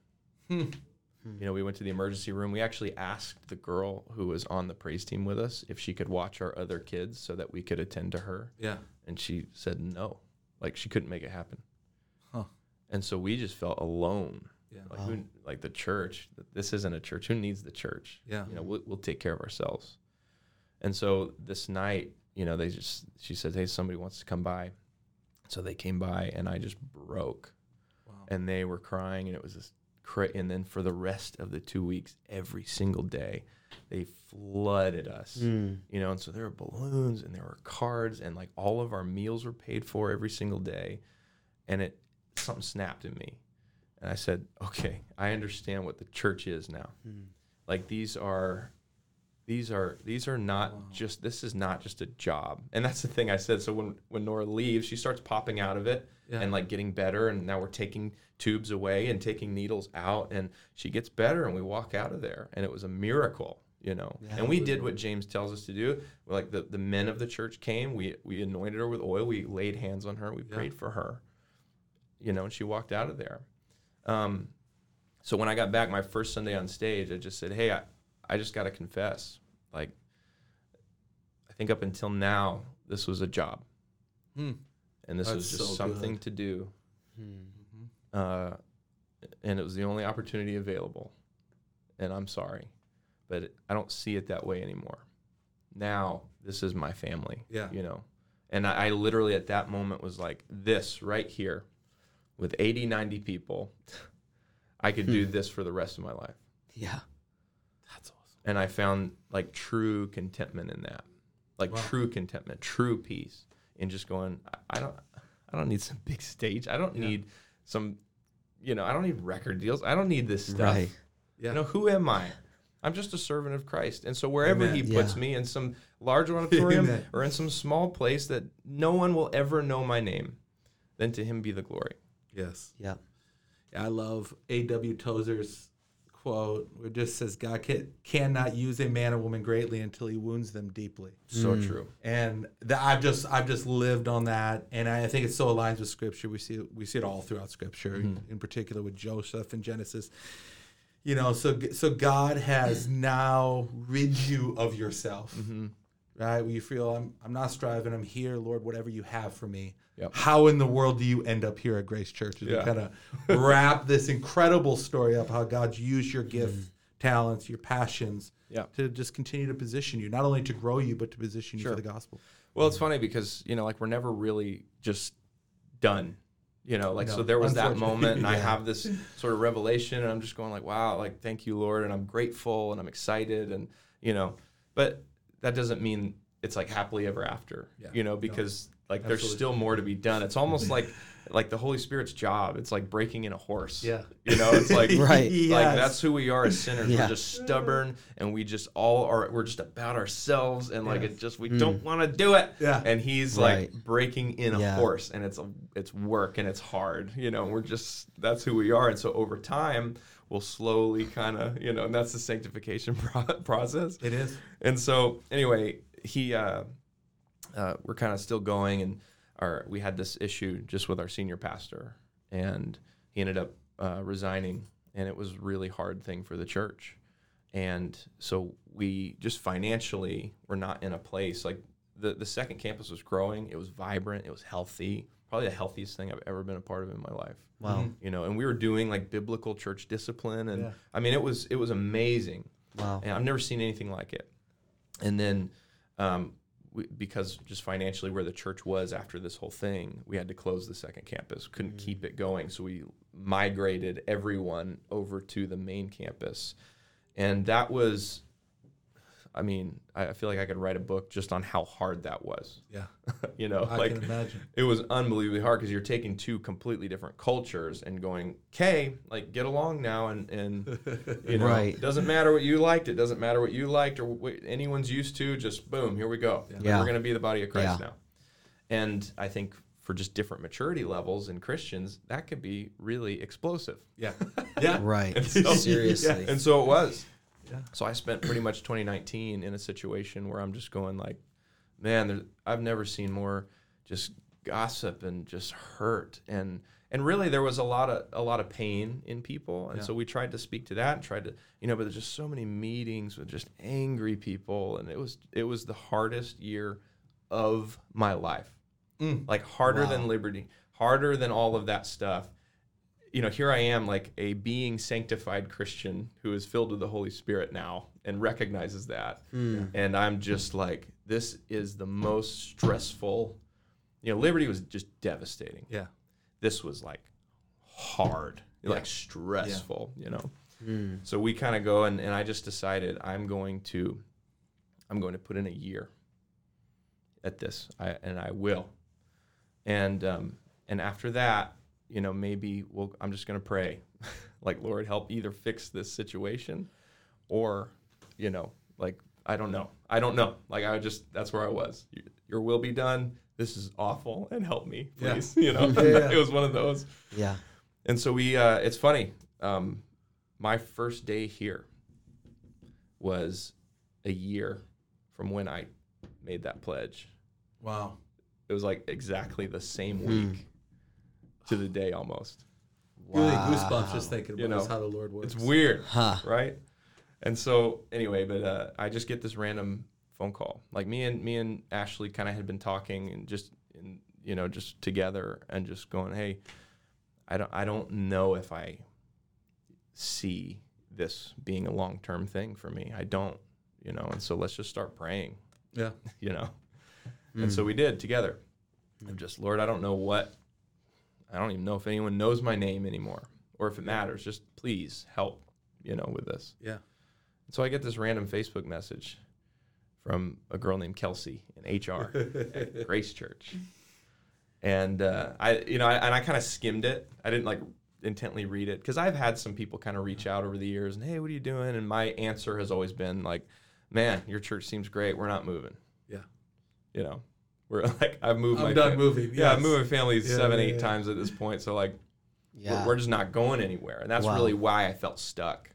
Hmm. You know, we went to the emergency room. We actually asked the girl who was on the praise team with us if she could watch our other kids so that we could attend to her Yeah. and she said no like she couldn't make it happen. And so we just felt alone. Yeah. like who, like the church this isn't a church. Who needs the church? Yeah. you know we'll, we'll take care of ourselves. And so this night you know they just she said hey somebody wants to come by. So they came by and i just broke. Wow. and they were crying and it was this cra- and then for the rest of the two weeks every single day they flooded us Mm. you know and so there were balloons and there were cards and like all of our meals were paid for every single day. And it something snapped in me. And i said okay i understand what the church is now. Mm. like these are these are these are not Wow. just this is not just a job. And that's the thing i said. So when when nora leaves she starts popping out of it Yeah. and like getting better. And now we're taking tubes away and taking needles out. And she gets better and we walk out of there. And it was a miracle you know? Yeah. and we did what james tells us to do. Like the, the men of the church came. We we anointed her with oil. We laid hands on her. We Yeah. prayed for her you know and she walked out of there um, so when i got back my first sunday on stage i just said hey i, I just got to confess like i think up until now this was a job Hmm. and this was just so something good. to do Mm. uh, and it was the only opportunity available. And I'm sorry, but I don't see it that way anymore. Now this is my family. Yeah. you know, and I, I literally at that moment was like, this right here, with 80, 90 people, I could do hmm. this for the rest of my life. Yeah. That's awesome. And I found like true contentment in that, like Wow. true contentment, true peace in just going. I, I don't, I don't need some big stage. I don't Yeah. need some, you know, I don't need record deals. I don't need this stuff. Right. Yeah. You know, who am I? I'm just a servant of Christ. And so wherever Amen. he puts Yeah. me in some large auditorium Amen. or in some small place that no one will ever know my name, then to him be the glory. Yes. Yeah. Yeah, I love A.W. Tozer's quote where it just says God can, cannot use a man or woman greatly until he wounds them deeply. So Mm. true. And that I've just I've just lived on that, and I think it so aligns with Scripture. We see it, we see it all throughout Scripture, Mm-hmm. in particular with Joseph in Genesis. You know, so so God has now rid you of yourself, Mm-hmm. right? Where you feel I'm I'm not striving, I'm here, Lord. Whatever you have for me. Yep. How in the world do you end up here at Grace Church? As Yeah. we kind of wrap this incredible story up, how God's used your gift, mm-hmm. talents, your passions, Yeah. to just continue to position you, not only to grow you, but to position you for the gospel. Well, it's funny because, you know, like we're never really just done. You know, like so there was that moment and I have this sort of revelation and I'm just going like, wow, like thank you, Lord, and I'm grateful and I'm excited and you know, but that doesn't mean it's like happily ever after. Yeah. You know, No. Because like there's still more to be done. It's almost like like the Holy Spirit's job. It's like breaking in a horse. Yeah. You know, it's like Right. like Yes. that's who we are as sinners. Yeah. We're just stubborn and we just all are we're just about ourselves and like Yes. it just we Mm. don't want to do it. Yeah. And he's Right. like breaking in a Yeah. horse and it's a it's work and it's hard. You know, we're just that's who we are. And so over time we'll slowly kind of, you know, and that's the sanctification pro- process. It is. And so anyway, he uh, uh, we're kind of still going, and our we had this issue just with our senior pastor, and he ended up uh, resigning, and it was a really hard thing for the church, and so we just financially were not in a place like the the second campus was growing, it was vibrant, it was healthy, probably the healthiest thing I've ever been a part of in my life Wow. Mhm. you know and we were doing like biblical church discipline and Yeah. i mean it was it was amazing Wow. and i've never seen anything like it and then um, we, because just financially where the church was after this whole thing, we had to close the second campus. Couldn't mm. keep it going, so we migrated everyone over to the main campus, and that was. I mean, I I feel like I could write a book just on how hard that was. Yeah. you know, I like can imagine. it was unbelievably hard because you're taking two completely different cultures and going, okay, like get along now, and and you know, Right. it doesn't matter what you liked, it doesn't matter what you liked or what anyone's used to. Just boom, here we go. Yeah. We're gonna be the body of Christ Yeah. now, and I think for just different maturity levels in Christians, that could be really explosive. Yeah. Yeah. Right. so- Seriously. And so it was. Yeah. So I spent pretty much 2019 in a situation where I'm just going like, man, there, I've never seen more just gossip and just hurt and and really there was a lot of a lot of pain in people and Yeah. so we tried to speak to that and tried to you know but there's just so many meetings with just angry people and it was it was the hardest year of my life Mm. like harder Wow. than liberty harder than all of that stuff you know, here I am, like a being sanctified Christian who is filled with the Holy Spirit now and recognizes that. And I'm just like, this is the most stressful. You know, liberty was just devastating. Yeah. This was like hard, Yeah. like stressful, you know. Hmm. So we kind of go and, and I just decided I'm going to I'm going to put in a year at this. I, and I will. And um and after that, you know, maybe we'll I'm just gonna pray. like Lord help either fix this situation or, you know, like I don't know. I don't know. Like I just that's where I was. Your will be done. This is awful and help me, Yeah. please. You know, Yeah, yeah. it was one of those. Yeah. And so we, uh, it's funny. Um, my first day here was a year from when I made that pledge. Wow. It was like exactly the same Hmm. week to the day almost. Really goosebumps just thinking about You know, how the Lord works. It's weird, Huh. right? And so anyway, but uh, I just get this random phone call. Like me and me and Ashley kind of had been talking and just in, you know just together and just going, hey, I don't I don't know if I see this being a long term thing for me. I don't, you know. And so let's just start praying, Yeah. you know. And so we did together. And just Lord, I don't know what. I don't even know if anyone knows my name anymore or if it matters. Just please help, you know, with this. Yeah. So I get this random Facebook message from a girl named Kelsey in HR at Grace Church, and uh, I, you know, I, and I kind of skimmed it. I didn't like intently read it because I've had some people kind of reach out over the years and hey, what are you doing? And my answer has always been like, man, your church seems great. We're not moving. Yeah. You know, we're like I've moved. I'm my done fam- moving. Yeah, I've moved my family Yeah, seven, yeah, eight yeah. times at this point. So like, Yeah. we're, we're just not going anywhere and that's Wow. really why i felt stuck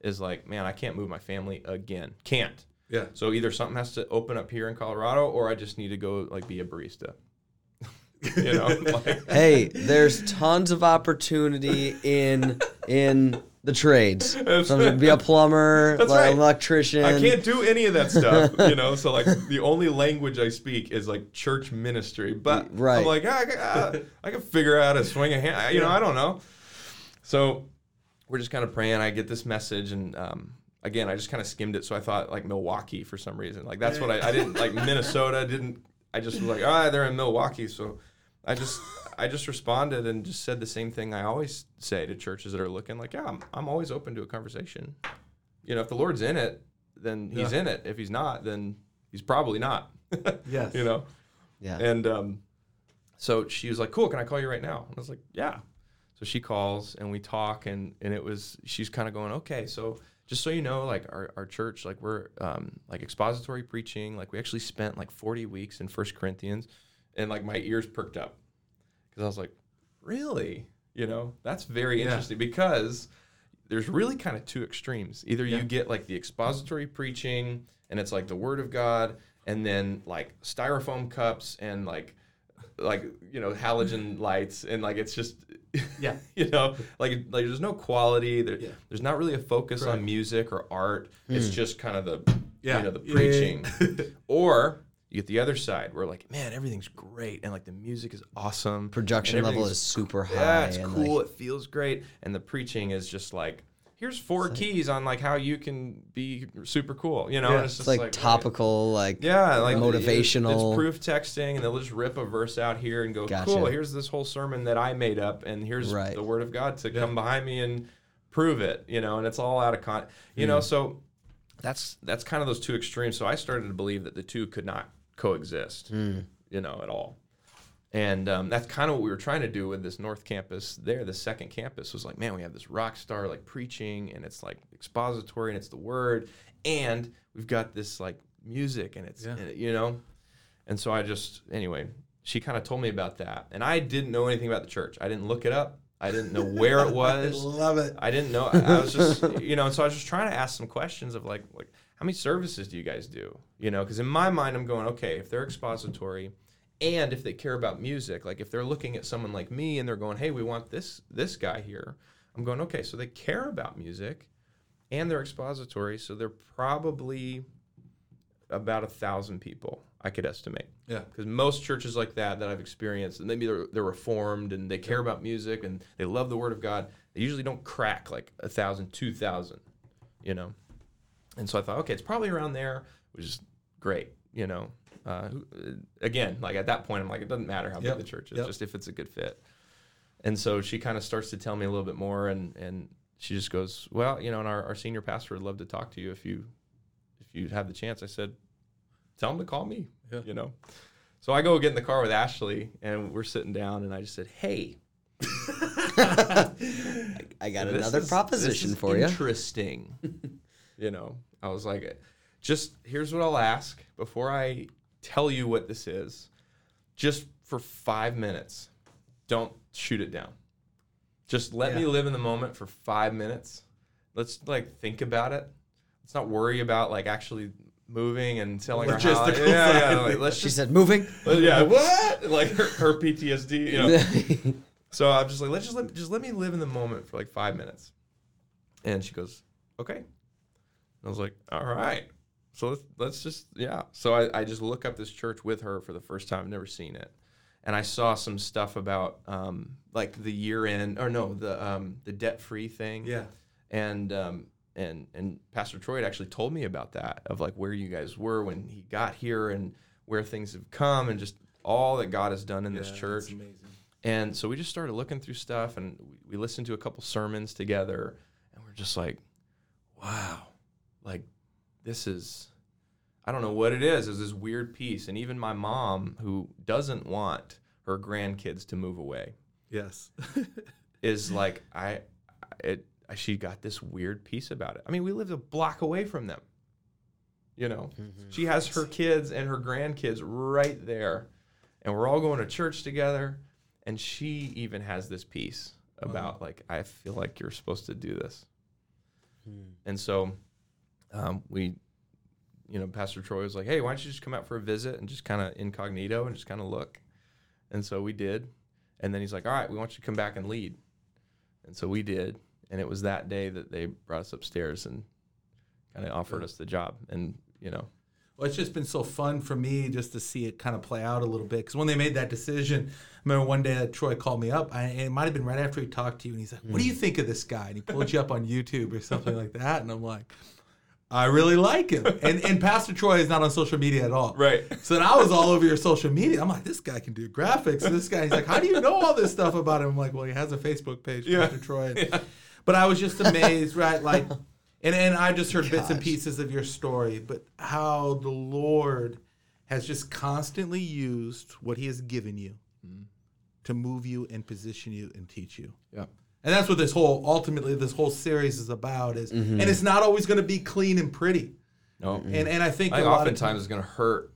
is like man i can't move my family again can't Yeah. so either something has to open up here in colorado or i just need to go like be a barista you know like, hey, there's tons of opportunity in in the trades. Some, be a plumber, like right. an electrician. i can't do any of that stuff you know so like the only language i speak is like church ministry but Right. i'm like ah, I, can- ah, I can figure out how to swing a hand you know i don't know so we're just kind of praying i get this message and um, again i just kind of skimmed it so i thought like milwaukee for some reason like that's what i, I didn't like minnesota didn't i just was like ah they're in milwaukee so i just i just responded and just said the same thing i always say to churches that are looking like yeah i'm, I'm always open to a conversation you know if the lord's in it then he's Yeah. in it if he's not then he's probably not Yes. you know Yeah. and um, so she was like, "Cool, can I call you right now?" And I was like, "Yeah." So she calls and we talk, and and it was she's kind of going, "Okay, so just so you know, like our, our church, like we're um, like expository preaching, like we actually spent like 40 weeks in First Corinthians, and like my ears perked up because I was like, really, you know, that's very Yeah. interesting because there's really kind of two extremes. Either Yeah. you get like the expository preaching, and it's like the Word of God, and then like styrofoam cups and like like you know halogen lights and like it's just Yeah. you know like like there's no quality there, Yeah. there's not really a focus Correct. on music or art it's mm. just kind of the Yeah. you know the preaching or you get the other side where like man everything's great and like the music is awesome Production level is super high. yeah, it's cool. like- it feels great, and the preaching is just like here's four keys on like how you can be super cool. You know, Yeah. It's just like, right. topical, like Yeah, like motivational. It's proof texting, and they'll just rip a verse out here and go, Gotcha. "Cool, here's this whole sermon that I made up, and here's Right. the word of God to come behind me and prove it." You know, and it's all out of con. You know, mm. so that's that's kind of those two extremes. So I started to believe that the two could not coexist. You know, at all. And um, that's kind of what we were trying to do with this North Campus. There, the second campus was like, man, we have this rock star like preaching, and it's like expository, and it's the word, and we've got this like music, and it's Yeah. and it- you know. And so I just anyway, she kind of told me about that, and I didn't know anything about the church. I didn't look it up. I didn't know where it was. I love it. I didn't know. I, I was just, you know, and so I was just trying to ask some questions of like, like how many services do you guys do? You know, because in my mind, I'm going, okay, if they're expository, and if they care about music, like if they're looking at someone like me and they're going, hey, we want this this guy here, I'm going, okay, so they care about music, and they're expository, so they're probably about a thousand people, I could estimate Yeah. because most churches like that that I've experienced, and maybe they're, they're reformed and they care about music and they love the Word of God, they usually don't crack like a thousand, two thousand, you know. And so I thought, okay, it's probably around there, which is great, you know. Uh, again, like at that point, I'm like, it doesn't matter how Yep. big the church is, Yep. just if it's a good fit. And so she kind of starts to tell me a little bit more, and and she just goes, well, you know, and our, our senior pastor would love to talk to you if you if you have the chance. I said, tell him to call me, Yeah. you know. So I go get in the car with Ashley, and we're sitting down, and I just said, hey, I got another is- proposition this is for you. Interesting. you know, I was like, just here's what I'll ask before I tell you what this is. Just for five minutes, don't shoot it down. Just let me live in the moment for five minutes. Let's like think about it. Let's not worry about like actually moving and selling our house. Logistical Yeah, yeah. Like, let's She just said, moving. Uh, yeah, what? Like her, her PTSD, you know. So I'm just like, let's just let just let me live in the moment for like five minutes. And she goes, okay. I was like, all right. So let's, let's just yeah. So I, I just look up this church with her for the first time. I've never seen it, and I saw some stuff about um, like the year end or no the um, the debt free thing. Yeah. And um, and and Pastor Troy had actually told me about that of like where you guys were when he got here and where things have come and just all that God has done in this church. And so we just started looking through stuff and we, we listened to a couple sermons together and we're just like, wow, like this is, I don't know what it is, is this weird piece. And even my mom, who doesn't want her grandkids to move away, Yes. is like, I, it, she got this weird piece about it. I mean, we lived a block away from them. You know, mm-hmm. she has her kids and her grandkids right there, and we're all going to church together. And she even has this piece about like, I feel like you're supposed to do this. Hmm. And so, um, we, you know, Pastor Troy was like, "Hey, why don't you just come out for a visit and just kind of incognito and just kind of look?" And so we did. And then he's like, "All right, we want you to come back and lead." And so we did. And it was that day that they brought us upstairs and kind of offered us the job. And you know, Well, it's just been so fun for me just to see it kind of play out a little bit. Because when they made that decision, I remember one day that Troy called me up, I, it might have been right after he talked to you, and he's like, "What do you think of this guy?" And he pulled you up on YouTube or something like that, and I'm like, "I really like him." And and Pastor Troy is not on social media at all, Right. So then I was all over your social media. I'm like, "This guy can do graphics." And this guy, he's like, "How do you know all this stuff about him?" I'm like, "Well, he has a Facebook page, Yeah. Pastor Troy." But I was just amazed, right? Like, and and I just heard bits and pieces of your story, but how the Lord has just constantly used what He has given you mm-hmm. to move you and position you and teach you. yeah, And that's what this whole ultimately this whole series is about is and it's not always going to be clean and pretty. no, And and I think, I think a lot of oftentimes it's gonna hurt.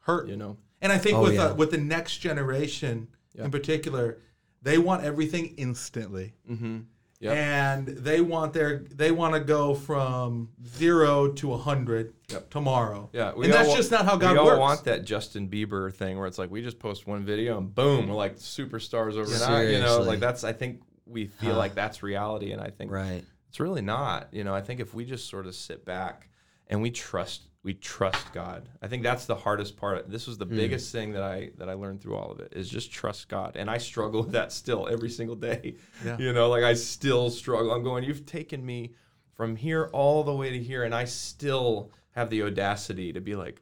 hurt. You know, And I think Oh, with yeah. uh, with the next generation in particular, they want everything instantly. mm-hmm. Yep. and they want their they want to go from zero to a hundred Yep. tomorrow. Yeah, and that's all, just not how God we all works. want that Justin Bieber thing where it's like we just post one video and boom, we're like superstars overnight. You know, like that's I think we feel Huh. like that's reality, and I think Right. it's really not. You know, I think if we just sort of sit back and we trust, we trust God. I think that's the hardest part. This was the Hmm. biggest thing that I that I learned through all of it is just trust God, and I struggle with that still every single day. Yeah. You know, like I still struggle. I'm going. You've taken me from here all the way to here, and I still have the audacity to be like,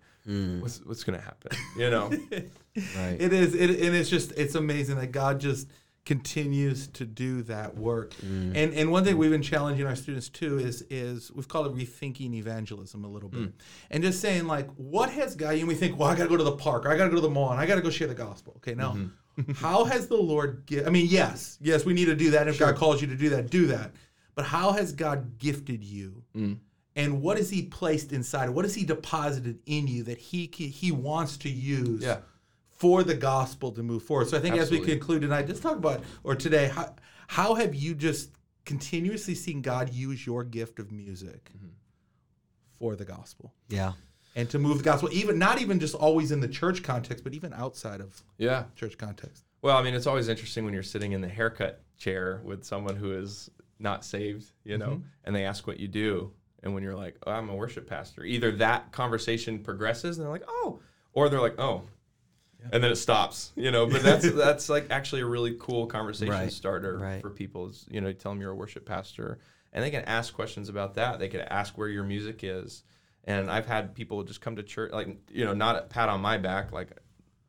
what's what's gonna happen? You know? Right. It is, it, and it's just, it's amazing that God just continues to do that work. Mm. And and one thing mm. we've been challenging our students too is is we've called it rethinking evangelism a little bit, mm. and just saying like, what has God? And we think, well, I got to go to the park, or I got to go to the mall, and I got to go share the gospel. Okay, now, mm-hmm. how has the Lord? Gi- I mean, yes, yes, we need to do that. If God calls you to do that, do that. But how has God gifted you? Mm. And what has He placed inside? What has He deposited in you that He He wants to use? Yeah. For the gospel to move forward. So I think as we conclude tonight, just talk about or today, how, how have you just continuously seen God use your gift of music Mm-hmm. for the gospel Yeah. and to move the gospel, even not even just always in the church context, but even outside of yeah. church context. Well, I mean, it's always interesting when you're sitting in the haircut chair with someone who is not saved, you know, and they ask what you do. And when you're like, oh, I'm a worship pastor, either that conversation progresses and they're like, oh, or they're like, oh, and then it stops, you know. But that's that's like actually a really cool conversation Right, starter right. for people. Is you know, tell them you're a worship pastor, and they can ask questions about that. They can ask where your music is. And I've had people just come to church, like you know, not a pat on my back, like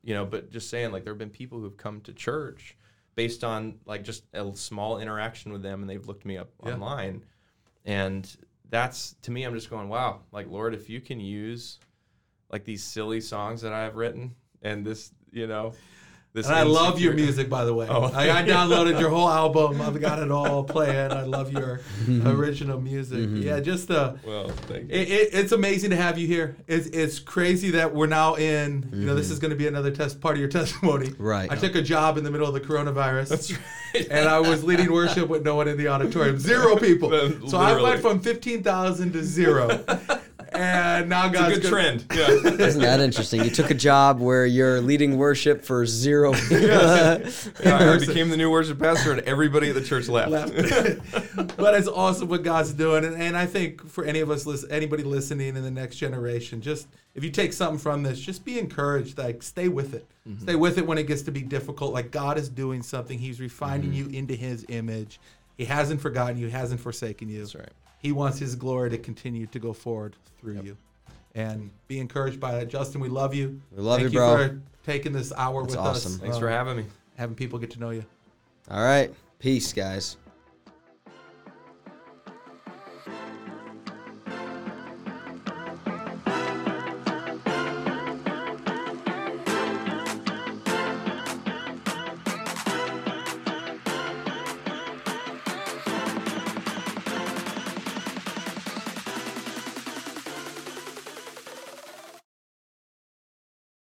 you know, but just saying like there have been people who've come to church based on like just a small interaction with them and they've looked me up online. And that's to me I'm just going, wow, like Lord, if you can use like these silly songs that I've written and this, you know, this And I love your music, by the way. Oh. I, I downloaded your whole album. I've got it all playing. I love your mm-hmm. original music. Mm-hmm. Yeah, just uh, Well, thank you. It, it, it's amazing to have you here. It's, it's crazy that we're now in. You know, this mm-hmm. is going to be another test part of your testimony. Right. I took a job in the middle of the coronavirus. That's right. and I was leading worship with no one in the auditorium, zero people. So I went from fifteen thousand to zero. and now It's God's a good trend. Yeah. Isn't that interesting? You took a job where you're leading worship for zero people. yeah, I became the new worship pastor and everybody at the church left. left. but it's awesome what God's doing, and, and I think for any of us, listen, anybody listening in the next generation, just if you take something from this, just be encouraged. Like stay with it, Mm-hmm. stay with it when it gets to be difficult. Like God is doing something; He's refining Mm-hmm. you into His image. He hasn't forgotten you, He hasn't forsaken you. That's right. He wants His glory to continue to go forward through you, and be encouraged by that. Justin, we love you. We love Thank you, bro. for taking this hour That's with awesome. us. Thanks uh, for having me. having people get to know you. All right. Peace, guys.